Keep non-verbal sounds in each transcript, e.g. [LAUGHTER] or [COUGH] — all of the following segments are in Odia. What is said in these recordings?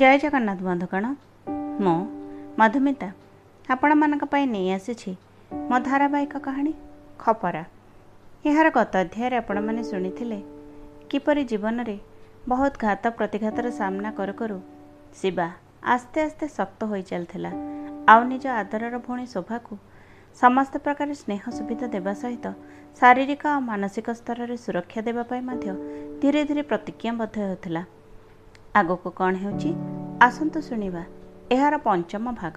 ଜୟ ଜଗନ୍ନାଥ ବନ୍ଧୁଗଣ ମୁଁ ମଧୁମିତା ଆପଣମାନଙ୍କ ପାଇଁ ନେଇ ଆସିଛି ମୋ ଧାରାବାହିକ କାହାଣୀ ଖପରା। ଏହାର ଗତ ଅଧ୍ୟାୟରେ ଆପଣମାନେ ଶୁଣିଥିଲେ କିପରି ଜୀବନରେ ବହୁତ ଘାତ ପ୍ରତିଘାତର ସାମ୍ନା କରୁ କରୁ ଶିବା ଆସ୍ତେ ଆସ୍ତେ ଶକ୍ତ ହୋଇ ଚାଲିଥିଲା। ଆଉ ନିଜ ଆଦରର ଭଉଣୀ ଶୋଭାକୁ ସମସ୍ତ ପ୍ରକାର ସ୍ନେହ ସୁବିଧା ଦେବା ସହିତ ଶାରୀରିକ ଆଉ ମାନସିକ ସ୍ତରରେ ସୁରକ୍ଷା ଦେବା ପାଇଁ ମଧ୍ୟ ଧୀରେ ଧୀରେ ପ୍ରତିଜ୍ଞାବଦ୍ଧ ହେଉଥିଲା। ଆଗକୁ କ'ଣ ହେଉଛି? ଆସନ୍ତୁ ଶୁଣିବା। ଏହାର ପଞ୍ଚମ ଭାଗ।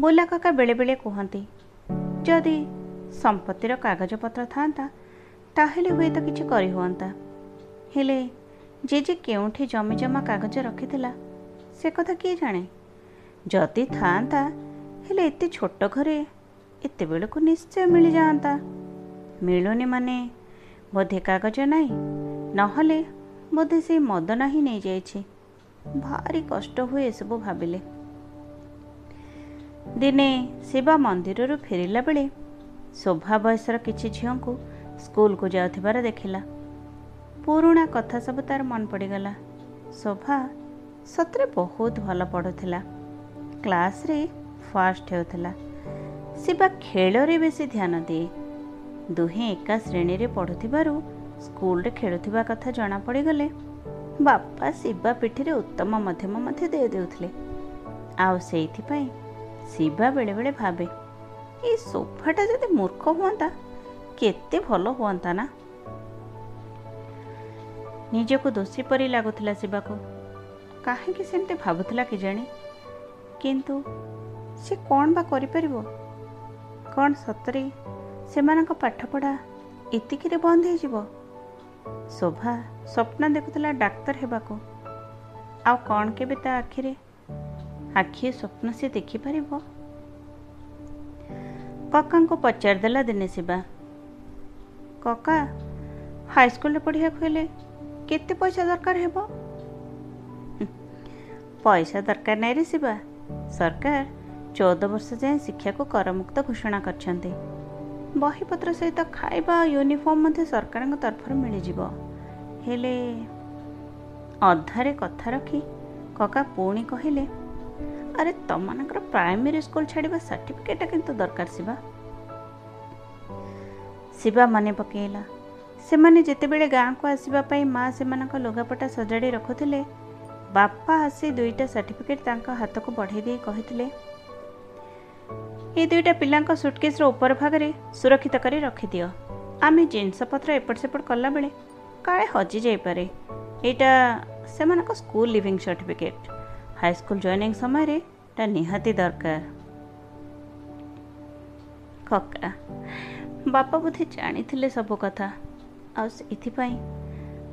ବୁଲା କାକା ବେଳେବେଳେ କୁହନ୍ତି ଯଦି ସମ୍ପତ୍ତିର କାଗଜପତ୍ର ଥାଆନ୍ତା ତାହେଲେ ହୁଏତ କିଛି କରିହୁଅନ୍ତା ହେଲେ ଜେଜେ କେଉଁଠି ଜମି ଜମା କାଗଜ ରଖିଥିଲା ସେ କଥା କିଏ ଜାଣେ? ଯଦି ଥାଆନ୍ତା ହେଲେ ଏତେ ଛୋଟ ଘରେ ଏତେବେଳକୁ ନିଶ୍ଚୟ ମିଳିଯାଆନ୍ତା। ମିଳୁନି ମାନେ ବୋଧେ କାଗଜ ନାହିଁ? ନହେଲେ ବୋଧେ ସେଇ ମଦନା ହିଁ ନେଇଯାଇଛି। ଭାରି କଷ୍ଟ ହୁଏ ଏସବୁ ଭାବିଲେ। ଦିନେ ଶିବା ମନ୍ଦିରରୁ ଫେରିଲା ବେଳେ ଶୋଭା ବୟସର କିଛି ଝିଅଙ୍କୁ ସ୍କୁଲକୁ ଯାଉଥିବାର ଦେଖିଲା। ପୁରୁଣା କଥା ସବୁ ତାର ମନେ ପଡ଼ିଗଲା। ଶୋଭା ସତରେ ବହୁତ ଭଲ ପଢ଼ୁଥିଲା। କ୍ଲାସରେ ଫାଷ୍ଟ ହେଉଥିଲା। ଶିବା ଖେଳରେ ବେଶୀ ଧ୍ୟାନ ଦିଏ। ଦୁହେଁ ଏକା ଶ୍ରେଣୀରେ ପଢ଼ୁଥିବାରୁ ସ୍କୁଲରେ ଖେଳୁଥିବା କଥା ଜଣାପଡ଼ିଗଲେ ବାପା ଶିବା ପିଠିରେ ଉତ୍ତମ ମଧ୍ୟମ ମଧ୍ୟ ଦେଇ ଦେଉଥିଲେ। ଆଉ ସେଇଥିପାଇଁ ଶିବା ବେଳେବେଳେ ଭାବେ ଏଇ ସୋଫାଟା ଯଦି ମୂର୍ଖ ହୁଅନ୍ତା କେତେ ଭଲ ହୁଅନ୍ତା ନା? ନିଜକୁ ଦୋଷୀ ପରି ଲାଗୁଥିଲା ଶିବାକୁ। କାହିଁକି ସେମିତି ଭାବୁଥିଲା କେଜାଣି? କିନ୍ତୁ ସେ କ'ଣ ବା କରିପାରିବ? କ'ଣ ସତରେ ସେମାନଙ୍କ ପାଠପଢ଼ା ଏତିକିରେ ବନ୍ଦ ହେଇଯିବ? ଶୋଭା ସ୍ୱପ୍ନ ଦେଖୁଥିଲା ଡାକ୍ତର ହେବାକୁ। ଆଉ କ'ଣ କେବେ ତା ଆଖିରେ? ଆଖି ସ୍ୱପ୍ନ ସେ ଦେଖିପାରିବ? କକାଙ୍କୁ ପଚାରିଦେଲା ଦିନେ ଶିବା କକା ହାଇସ୍କୁଲରେ ପଢ଼ିବାକୁ ହେଲେ କେତେ ପଇସା ଦରକାର ହେବ? ପଇସା ଦରକାର ନାହିଁ ରେ ଶିବା। ସରକାର ଚଉଦ ବର୍ଷ ଯାଏଁ ଶିକ୍ଷାକୁ କରମୁକ୍ତ ଘୋଷଣା କରିଛନ୍ତି। ବହିପତ୍ର ସହିତ ଖାଇବା ୟୁନିଫର୍ମ ମଧ୍ୟ ସରକାରଙ୍କ ତରଫରୁ ମିଳିଯିବ। ହେଲେ ଅଧାରେ କଥା ରଖି କକା ପୁଣି କହିଲେ ଆରେ ତମମାନଙ୍କର ପ୍ରାଇମେରୀ ସ୍କୁଲ ଛାଡ଼ିବା ସାର୍ଟିଫିକେଟ୍ କିନ୍ତୁ ଦରକାର ଶିବା। ଶିବା ମନେ ପକେଇଲା। ସେମାନେ ଯେତେବେଳେ ଗାଁକୁ ଆସିବା ପାଇଁ ମା ସେମାନଙ୍କ ଲୁଗାପଟା ସଜାଡ଼ି ରଖୁଥିଲେ ବାପା ଆସି ଦୁଇଟା ସାର୍ଟିଫିକେଟ୍ ତାଙ୍କ ହାତକୁ ବଢ଼େଇ ଦେଇ କହିଥିଲେ ଏ ଦୁଇଟା ପିଲାଙ୍କ ସୁଟକେସ୍ର ଉପର ଭାଗରେ ସୁରକ୍ଷିତ କରି ରଖିଦିଅ। ଆମେ ଜିନିଷପତ୍ର ଏପଟ ସେପଟ କଲାବେଳେ କାଳେ ହଜି ଯାଇପାରେ। ଏଇଟା ସେମାନଙ୍କ school leaving certificate. High school joining ସମୟରେ ଏଟା ନିହାତି ଦରକାର। କକା ବାପା ବୋଧେ ଜାଣିଥିଲେ ସବୁ କଥା। ଆଉ ସେଇଥିପାଇଁ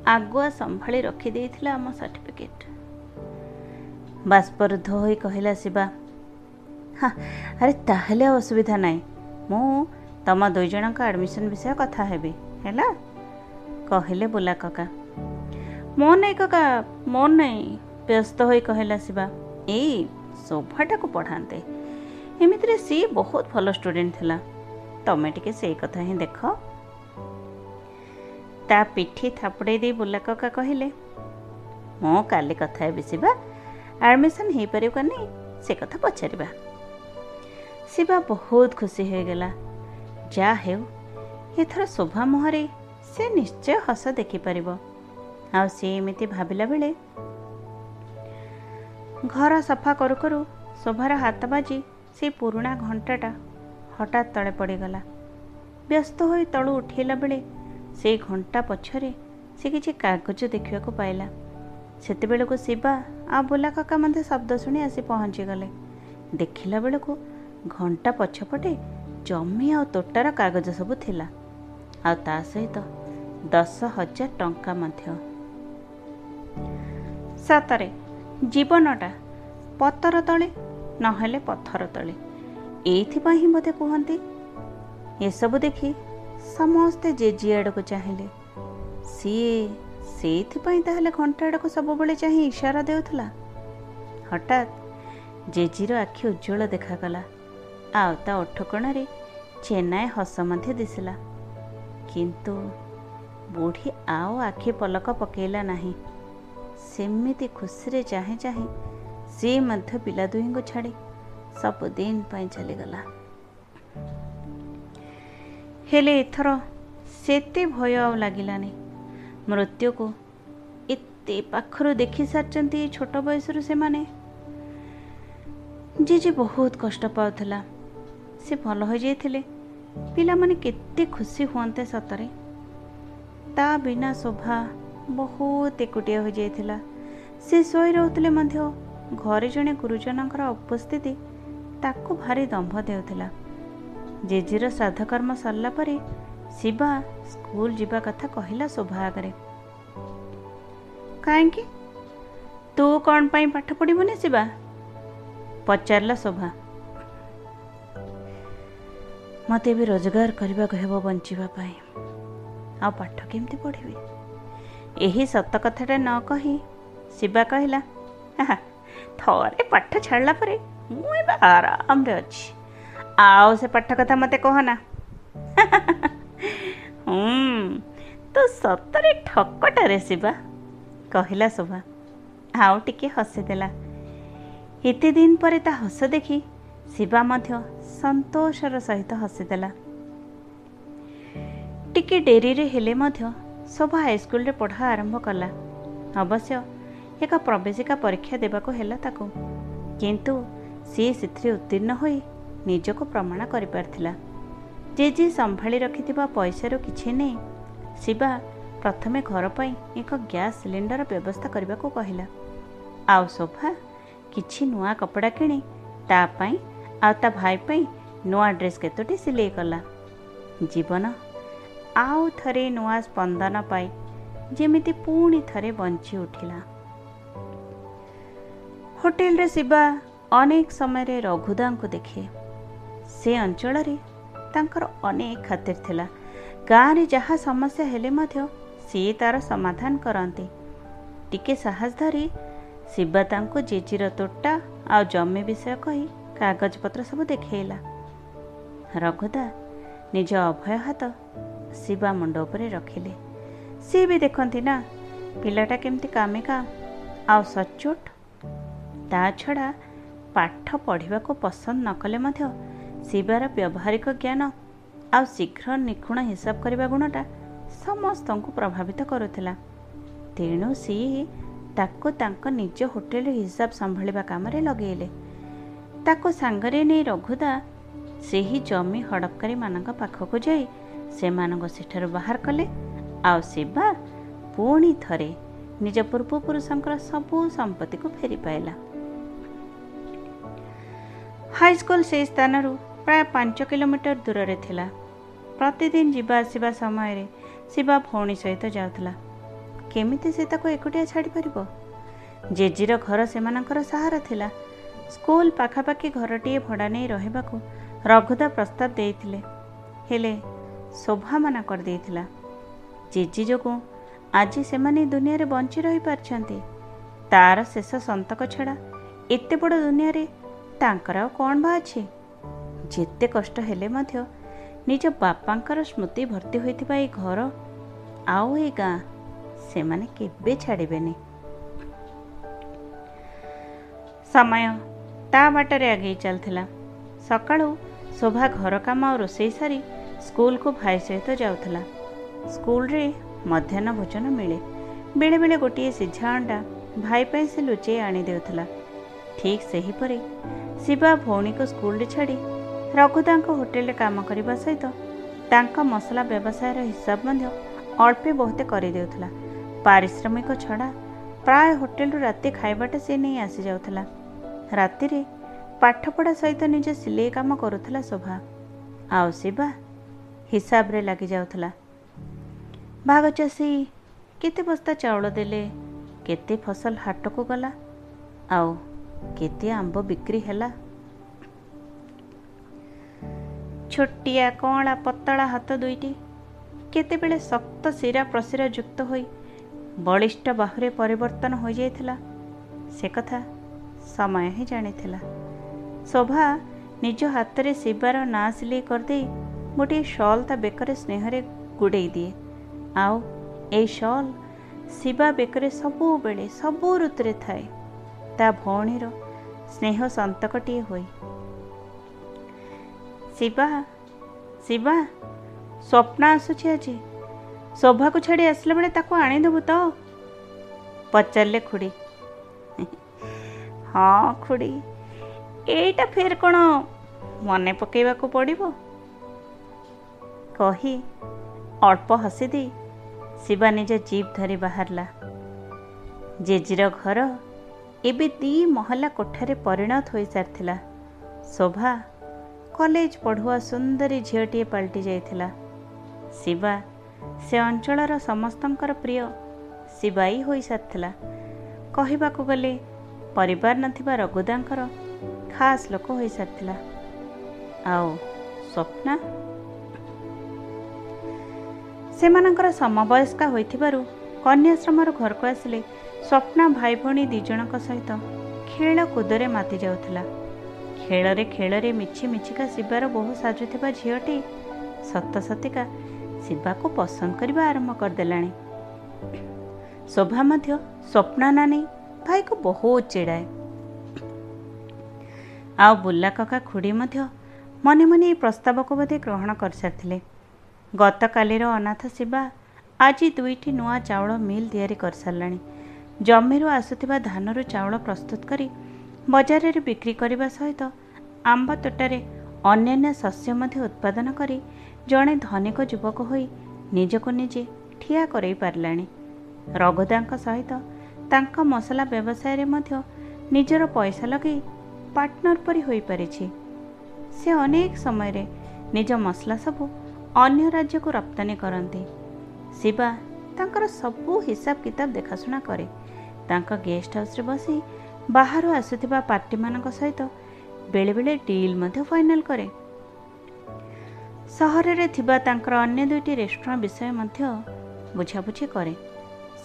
ଆଗୁଆ ସମ୍ଭାଳି ରଖିଦେଇଥିଲା ଆମ ସାର୍ଟିଫିକେଟ୍। ବାଷ୍ପରୁଦ୍ଧ ହୋଇ କହିଲା ଶିବା ଆରେ ତାହେଲେ ଆଉ ଅସୁବିଧା ନାହିଁ। ମୁଁ ତମ ଦୁଇ ଜଣଙ୍କ ଆଡ଼ମିସନ୍ ବିଷୟ କଥା ହେବି ହେଲା? କହିଲେ ବୁଲା କକା। ମୋ ନାଇଁ କକା ମୋ ନାଇଁ ବ୍ୟସ୍ତ ହୋଇ କହିଲା ଶିବା। ଏଇ ଶୋଭାଟାକୁ ପଢ଼ାନ୍ତେ। ଏମିତିରେ ସିଏ ବହୁତ ଭଲ ଷ୍ଟୁଡେଣ୍ଟ ଥିଲା। ତମେ ଟିକେ ସେଇ କଥା ହିଁ ଦେଖ। ତା ପିଠି ଥାପୁଡ଼େଇ ଦେଇ ବୁଲା କକା କହିଲେ ମୁଁ କାଲି କଥା ହେବି ଶିବା। ଆଡ଼ମିସନ୍ ହେଇପାରିବ କି ନାହିଁ ସେ କଥା ପଚାରିବା। ଶିବା ବହୁତ ଖୁସି ହୋଇଗଲା। ଯାହା ହେଉ ଏଥର ଶୋଭା ମୁହଁରେ ସେ ନିଶ୍ଚୟ ହସ ଦେଖିପାରିବ। ଆଉ ସେ ଏମିତି ଭାବିଲା ବେଳେ ଘର ସଫା କରୁ କରୁ ଶୋଭାର ହାତ ବାଜି ସେ ପୁରୁଣା ଘଣ୍ଟାଟା ହଠାତ୍ ତଳେ ପଡ଼ିଗଲା। ବ୍ୟସ୍ତ ହୋଇ ତଳୁ ଉଠିଲା ବେଳେ ସେଇ ଘଣ୍ଟା ପଛରେ ସେ କିଛି କାଗଜ ଦେଖିବାକୁ ପାଇଲା। ସେତେବେଳକୁ ଶିବା ଆଉ ବୁଲା କାକା ମଧ୍ୟ ଶବ୍ଦ ଶୁଣି ଆସି ପହଞ୍ଚିଗଲେ। ଦେଖିଲା ବେଳକୁ ଘଣ୍ଟା ପଛପଟେ ଜମି ଆଉ ତୋଟାର କାଗଜ ସବୁ ଥିଲା। ଆଉ ତା ସହିତ ଦଶ ହଜାର ଟଙ୍କା ମଧ୍ୟ। ସତରେ ଜୀବନଟା ପତର ତଳେ ନହେଲେ ପଥର ତଳେ। ଏଇଥିପାଇଁ ହିଁ ବୋଧେ କୁହନ୍ତି? ଏସବୁ ଦେଖି ସମସ୍ତେ ଜେଜି ଆଡ଼କୁ ଚାହିଁଲେ। ସିଏ ସେଇଥିପାଇଁ ତାହେଲେ ଘଣ୍ଟା ଆଡ଼କୁ ସବୁବେଳେ ଚାହିଁ ଇସାରା ଦେଉଥିଲା? ହଠାତ୍ ଜେଜିର ଆଖି ଉଜ୍ଜଳ ଦେଖାଗଲା। ଆଉ ତା ଓଠକଣାରେ ଚେନାଏ ହସ ମଧ୍ୟ ଦିଶିଲା। କିନ୍ତୁ ବୁଢ଼ୀ ଆଉ ଆଖି ପଲକ ପକେଇଲା ନାହିଁ। ସେମିତି ଖୁସିରେ ଚାହେଁ ଚାହେଁ ସିଏ ମଧ୍ୟ ପିଲା ଦୁହିଁଙ୍କୁ ଛାଡ଼ି ସବୁଦିନ ପାଇଁ ଚାଲିଗଲା। ହେଲେ ଏଥର ସେତେ ଭୟ ଆଉ ଲାଗିଲାନି। ମୃତ୍ୟୁକୁ ଏତେ ପାଖରୁ ଦେଖି ସାରିଛନ୍ତି ଏ ଛୋଟ ବୟସରୁ ସେମାନେ। ଜେଜେ ବହୁତ କଷ୍ଟ ପାଉଥିଲା। ସେ ଭଲ ହୋଇଯାଇଥିଲେ। ପିଲାମାନେ କେତେ ଖୁସି ହୁଅନ୍ତେ ସତରେ। ତା ବିନା ଶୋଭା ବହୁତ ଏକୁଟିଆ ହୋଇଯାଇଥିଲା। ସେ ଶୋଇ ରହୁଥିଲେ ମଧ୍ୟ ଘରେ ଜଣେ ଗୁରୁଜନଙ୍କର ଉପସ୍ଥିତି ତାକୁ ଭାରି ଦମ୍ଭ ଦେଉଥିଲା। ଜେଜେର ଶ୍ରାଦ୍ଧକର୍ମ ସରିଲା ପରେ ଶିବା ସ୍କୁଲ ଯିବା କଥା କହିଲା ଶୋଭା ଆଗରେ। କାହିଁକି? ତୁ କ'ଣ ପାଇଁ ପାଠ ପଢ଼ିବୁନି ଶିବା? ପଚାରିଲା ଶୋଭା। ମୋତେ ବି ରୋଜଗାର କରିବାକୁ ହେବ ବଞ୍ଚିବା ପାଇଁ। ଆଉ ପାଠ କେମିତି ପଢ଼ିବି? ଏହି ସତ କଥାଟା ନ କହି ଶିବା କହିଲା ଥରେ ପାଠ ଛାଡ଼ିଲା ପରେ ମୁଁ ଏବେ ଆରାମରେ ଅଛି। ଆଉ ସେ ପାଠ କଥା ମୋତେ କହନା। [LAUGHS] ତୁ ସତରେ ଠକଟାରେ ଶିବା କହିଲା ଶୋଭା। ଆଉ ଟିକେ ହସିଦେଲା। ଏତେ ଦିନ ପରେ ତା ହସ ଦେଖି ଶିବା ମଧ୍ୟ ସନ୍ତୋଷର ସହିତ ହସିଦେଲା। ଟିକେ ଡେରିରେ ହେଲେ ମଧ୍ୟ ଶୋଭା ହାଇସ୍କୁଲରେ ପଢ଼ା ଆରମ୍ଭ କଲା। ଅବଶ୍ୟ ଏକ ପ୍ରବେଶିକା ପରୀକ୍ଷା ଦେବାକୁ ହେଲା ତାକୁ। କିନ୍ତୁ ସିଏ ସେଥିରେ ଉତ୍ତୀର୍ଣ୍ଣ ହୋଇ ନିଜକୁ ପ୍ରମାଣ କରିପାରିଥିଲା। ଜେଜେ ସମ୍ଭାଳି ରଖିଥିବା ପଇସାରୁ କିଛି ନେଇ ଶିବା ପ୍ରଥମେ ଘର ପାଇଁ ଏକ ଗ୍ୟାସ୍ ସିଲିଣ୍ଡର ବ୍ୟବସ୍ଥା କରିବାକୁ କହିଲା। ଆଉ ଶୋଭା କିଛି ନୂଆ କପଡ଼ା କିଣି ତା ପାଇଁ ଆଉ ତା ଭାଇ ପାଇଁ ନୂଆ ଡ୍ରେସ୍ କେତୋଟି ସିଲେଇ କଲା। ଜୀବନ ଆଉ ଥରେ ନୂଆ ସ୍ପନ୍ଦନ ପାଇ ଯେମିତି ପୁଣି ଥରେ ବଞ୍ଚି ଉଠିଲା। ହୋଟେଲରେ ଶିବା ଅନେକ ସମୟରେ ରଘୁଦାଙ୍କୁ ଦେଖେ। ସେ ଅଞ୍ଚଳରେ ତାଙ୍କର ଅନେକ ଖାତିର ଥିଲା। ଗାଁରେ ଯାହା ସମସ୍ୟା ହେଲେ ମଧ୍ୟ ସିଏ ତାର ସମାଧାନ କରନ୍ତି। ଟିକେ ସାହସ ଧରି ଶିବା ତାଙ୍କୁ ଜେଜିର ତୋଟା ଆଉ ଜମି ବିଷୟ କହି କାଗଜପତ୍ର ସବୁ ଦେଖେଇଲା। ରଘୁଦା ନିଜ ଅଭୟ ହାତ ଶିବା ମୁଣ୍ଡ ଉପରେ ରଖିଲେ। ସିଏ ବି ଦେଖନ୍ତି ନା ପିଲାଟା କେମିତି କାମିକା ଆଉ ସଚୋଟ ତା ଛଡ଼ା ପାଠ ପଢ଼ିବାକୁ ପସନ୍ଦ ନ କଲେ ମଧ୍ୟ ଶିବାର ବ୍ୟବହାରିକ ଜ୍ଞାନ ଆଉ ଶୀଘ୍ର ନିଖୁଣ ହିସାବ କରିବା ଗୁଣଟା ସମସ୍ତଙ୍କୁ ପ୍ରଭାବିତ କରୁଥିଲା। ତେଣୁ ସିଏ ତାକୁ ତାଙ୍କ ନିଜ ହୋଟେଲ ହିସାବ ସମ୍ଭାଳିବା କାମରେ ଲଗେଇଲେ। ତାକୁ ସାଙ୍ଗରେ ନେଇ ରଘୁଦା ସେହି ଜମି ହଡ଼ପକାରୀମାନଙ୍କ ପାଖକୁ ଯାଇ ସେମାନଙ୍କୁ ସେଠାରୁ ବାହାର କଲେ। ଆଉ ଶିବା ପୁଣି ଥରେ ନିଜ ପୂର୍ବପୁରୁଷଙ୍କର ସବୁ ସମ୍ପତ୍ତିକୁ ଫେରି ପାଇଲା। ହାଇସ୍କୁଲ ସେହି ସ୍ଥାନରୁ ପ୍ରାୟ ପାଞ୍ଚ କିଲୋମିଟର ଦୂରରେ ଥିଲା। ପ୍ରତିଦିନ ଯିବା ଆସିବା ସମୟରେ ଶିବା ଭଉଣୀ ସହିତ ଯାଉଥିଲା। କେମିତି ସେ ତାକୁ ଏକୁଟିଆ ଛାଡ଼ିପାରିବ? ଜେଜିର ଘର ସେମାନଙ୍କର ସାହାରା ଥିଲା। ସ୍କୁଲ ପାଖାପାଖି ଘରଟିଏ ଭଡ଼ା ନେଇ ରହିବାକୁ ରଘୁଦା ପ୍ରସ୍ତାବ ଦେଇଥିଲେ। ହେଲେ ଶୋଭା ମନା କରିଦେଇଥିଲା। ଜେଜି ଯୋଗୁଁ ଆଜି ସେମାନେ ଦୁନିଆରେ ବଞ୍ଚି ରହିପାରିଛନ୍ତି। ତାର ଶେଷ ସନ୍ତକ ଛଡ଼ା ଏତେ ବଡ଼ ଦୁନିଆରେ ତାଙ୍କର ଆଉ କ'ଣ ବା ଅଛି? ଯେତେ କଷ୍ଟ ହେଲେ ମଧ୍ୟ ନିଜ ବାପାଙ୍କର ସ୍ମୃତି ଭର୍ତ୍ତି ହୋଇଥିବା ଏଇ ଘର ଆଉ ଏଇ ଗାଁ ସେମାନେ କେବେ ଛାଡ଼ିବେନି। ସମୟ ତା ବାଟରେ ଆଗେଇ ଚାଲିଥିଲା। ସକାଳୁ ଶୋଭା ଘର କାମ ଆଉ ରୋଷେଇ ସାରି ସ୍କୁଲକୁ ଭାଇ ସହିତ ଯାଉଥିଲା। ସ୍କୁଲରେ ମଧ୍ୟାହ୍ନ ଭୋଜନ ମିଳେ। ବେଳେବେଳେ ଗୋଟିଏ ସିଝା ଅଣ୍ଡା ଭାଇ ପାଇଁ ସେ ଲୁଚେଇ ଆଣିଦେଉଥିଲା ଠିକ୍ ସେହିପରି ଶିବା ଭଉଣୀକୁ ସ୍କୁଲରେ ଛାଡ଼ି ରଘୁଦାଙ୍କ ହୋଟେଲରେ କାମ କରିବା ସହିତ ତାଙ୍କ ମସଲା ବ୍ୟବସାୟର ହିସାବ ମଧ୍ୟ ଅଳ୍ପେ ବହୁତ କରିଦେଉଥିଲା। ପାରିଶ୍ରମିକ ଛଡ଼ା ପ୍ରାୟ ହୋଟେଲରୁ ରାତି ଖାଇବାଟା ସେ ନେଇ ଆସିଯାଉଥିଲା। ରାତିରେ ପାଠପଢ଼ା ସହିତ ନିଜ ସିଲେଇ କାମ କରୁଥିଲା ଶୋଭା। ଆଉ ଶିବା ହିସାବରେ ଲାଗିଯାଉଥିଲା। ଭାଗ ଚାଷୀ କେତେ ବସ୍ତା ଚାଉଳ ଦେଲେ କେତେ ଫସଲ ହାଟକୁ ଗଲା ଆଉ କେତେ ଆମ୍ବ ବିକ୍ରି ହେଲା। ଛୋଟିଆ କଅଁଳା ପତଳା ହାତ ଦୁଇଟି କେତେବେଳେ ଶକ୍ତ ଶିରା ପ୍ରଶିରା ଯୁକ୍ତ ହୋଇ ବଳିଷ୍ଠ ବାହୁରେ ପରିବର୍ତ୍ତନ ହୋଇଯାଇଥିଲା। ସେ କଥା ସମୟ ହିଁ ଜାଣିଥିଲା। ଶୋଭା ନିଜ ହାତରେ ଶିବାର ନାଁ ସିଲେଇ କରିଦେଇ ଗୋଟିଏ ସଲ୍ ତା ବେକରେ ସ୍ନେହରେ ଗୁଡ଼େଇ ଦିଏ। ଆଉ ଏଇ ସଲ୍ ଶିବା ବେକରେ ସବୁବେଳେ ସବୁ ଋତୁରେ ଥାଏ। ତା ଭଉଣୀର ସ୍ନେହ ସନ୍ତକଟିଏ ହୋଇ। ଶିବା ଶିବା ସ୍ୱପ୍ନ ଆସୁଛି ଆଜି। ଶୋଭାକୁ ଛାଡ଼ି ଆସିଲା ବେଳେ ତାକୁ ଆଣିଦେବୁ ତ? ପଚାରିଲେ ଖୁଡ଼ି। ହଁ ଖୁଡ଼ି। ଏଇଟା ଫେର କ'ଣ ମନେ ପକାଇବାକୁ ପଡ଼ିବ? କହି ଅଳ୍ପ ହସି ଦେଇ ଶିବା ନିଜ ଜିପ୍ ଧରି ବାହାରିଲା। ଜେଜିର ଘର ଏବେ ଦି ମହଲା କୋଠାରେ ପରିଣତ ହୋଇସାରିଥିଲା ଶୋଭା କଲେଜ ପଢ଼ୁଆ ସୁନ୍ଦରୀ ଝିଅଟିଏ ପାଲଟି ଯାଇଥିଲା। ଶିବା ସେ ଅଞ୍ଚଳର ସମସ୍ତଙ୍କର ପ୍ରିୟ ଶିବାଇ ହୋଇସାରିଥିଲା କହିବାକୁ ଗଲେ ପରିବାର ନଥିବା ରଘୁଦାଙ୍କର ଖାସ୍ ଲୋକ ହୋଇସାରିଥିଲା। ଆଉ ସ୍ୱପ୍ନା? ସେମାନଙ୍କର ସମବୟସ୍କା ହୋଇଥିବାରୁ କନ୍ୟାଶ୍ରମରୁ ଘରକୁ ଆସିଲେ ସ୍ୱପ୍ନା ଭାଇ ଭଉଣୀ ଦୁଇ ଜଣଙ୍କ ସହିତ ଖେଳକୁଦରେ ମାତି ଯାଉଥିଲା। ଖେଳରେ ଖେଳରେ ମିଛି ମିଛିକା ଶିବାର ବହୁ ସାଜୁଥିବା ଝିଅଟି ସତ ସତିକା ଶିବାକୁ ପସନ୍ଦ କରିବା ଆରମ୍ଭ କରିଦେଲାଣି। ଶୋଭା ମଧ୍ୟ ସ୍ୱପ୍ନା ନାନୀ ଭାଇକୁ ବହୁତ ଚିଡ଼ାଏ। ଆଉ ବୁଲା କକା ଖୁଡ଼ି ମଧ୍ୟ ମନେ ମନେ ଏହି ପ୍ରସ୍ତାବକୁ ବୋଧେ ଗ୍ରହଣ କରିସାରିଥିଲେ। ଗତକାଲିର ଅନାଥ ଶିବା ଆଜି ଦୁଇଟି ନୂଆ ଚାଉଳ ମିଲ୍ ତିଆରି କରିସାରିଲାଣି। ଜମିରୁ ଆସୁଥିବା ଧାନରୁ ଚାଉଳ ପ୍ରସ୍ତୁତ କରି ବଜାରରେ ବିକ୍ରି କରିବା ସହିତ ଆମ୍ବ ତୋଟାରେ ଅନ୍ୟାନ୍ୟ ଶସ୍ୟ ମଧ୍ୟ ଉତ୍ପାଦନ କରି ଜଣେ ଧନିକ ଯୁବକ ହୋଇ ନିଜକୁ ନିଜେ ଠିଆ କରାଇ ପାରିଲାଣି। ରଘୁଦାଙ୍କ ସହିତ ତାଙ୍କ ମସଲା ବ୍ୟବସାୟରେ ମଧ୍ୟ ନିଜର ପଇସା ଲଗାଇ ପାର୍ଟନର ପରି ହୋଇପାରିଛି। ସେ ଅନେକ ସମୟରେ ନିଜ ମସଲା ସବୁ ଅନ୍ୟ ରାଜ୍ୟକୁ ରପ୍ତାନି କରନ୍ତି। ଶିବା ତାଙ୍କର ସବୁ ହିସାବ କିତାବ ଦେଖାଶୁଣା କରେ। ତାଙ୍କ ଗେଷ୍ଟ ହାଉସ୍ରେ ବସି ବାହାରୁ ଆସୁଥିବା ପାର୍ଟିମାନଙ୍କ ସହିତ ବେଳେବେଳେ ଡିଲ୍ ମଧ୍ୟ ଫାଇନାଲ କରେ। ସହରରେ ଥିବା ତାଙ୍କର ଅନ୍ୟ ଦୁଇଟି ରେଷ୍ଟୁରାଣ୍ଟ ବିଷୟ ମଧ୍ୟ ବୁଝାବୁଝି କରେ।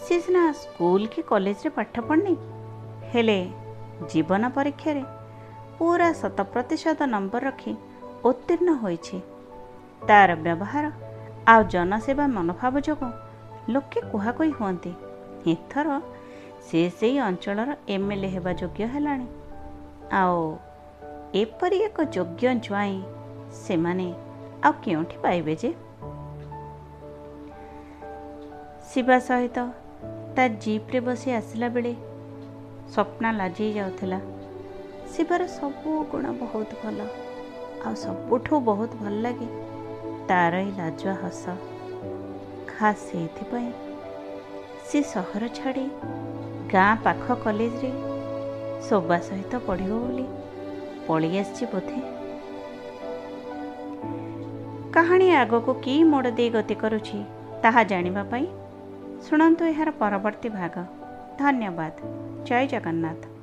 ସେ ସିନା ସ୍କୁଲ କି କଲେଜରେ ପାଠ ପଢ଼ିନି? ହେଲେ ଜୀବନ ପରୀକ୍ଷାରେ ପୁରା ଶତ ପ୍ରତିଶତ ନମ୍ବର ରଖି ଉତ୍ତୀର୍ଣ୍ଣ ହୋଇଛି। ତାର ବ୍ୟବହାର ଆଉ ଜନସେବା ମନୋଭାବ ଯୋଗୁଁ ଲୋକେ କୁହାକୁହି ହୁଅନ୍ତି। ଏଥର ସେ ସେଇ ଅଞ୍ଚଳର ଏମ୍ ଏଲ୍ ଏ ହେବା ଯୋଗ୍ୟ ହେଲାଣି। ଆଉ ଏପରି ଏକ ଯୋଗ୍ୟ ଜ୍ୱାଇଁ ସେମାନେ ଆଉ କେଉଁଠି ପାଇବେ ଯେ? ଶିବା ସହିତ ତା ଜିପ୍ରେ ବସି ଆସିଲା ବେଳେ ସ୍ୱପ୍ନା ଲାଜେଇ ଯାଉଥିଲା। ଶିବାର ସବୁ ଗୁଣ ବହୁତ ଭଲ ଆଉ ସବୁଠୁ ବହୁତ ଭଲ ଲାଗେ ତାର ଏଇ ଲାଜୁଆ ହସ। ଖାସ୍ ସେଇଥିପାଇଁ ସେ ସହର ଛାଡ଼ି ଗାଁ ପାଖ କଲେଜରେ ଶୋଭା ସହିତ ପଢ଼ିବ ବୋଲି ପଳେଇ ଆସିଛି ବୋଧେ। କାହାଣୀ ଆଗକୁ କି ମୋଡ଼ ଦେଇ ଗତି କରୁଛି ତାହା ଜାଣିବା ପାଇଁ ଶୁଣନ୍ତୁ ଏହାର ପରବର୍ତ୍ତୀ ଭାଗ। ଧନ୍ୟବାଦ। ଜୟ ଜଗନ୍ନାଥ।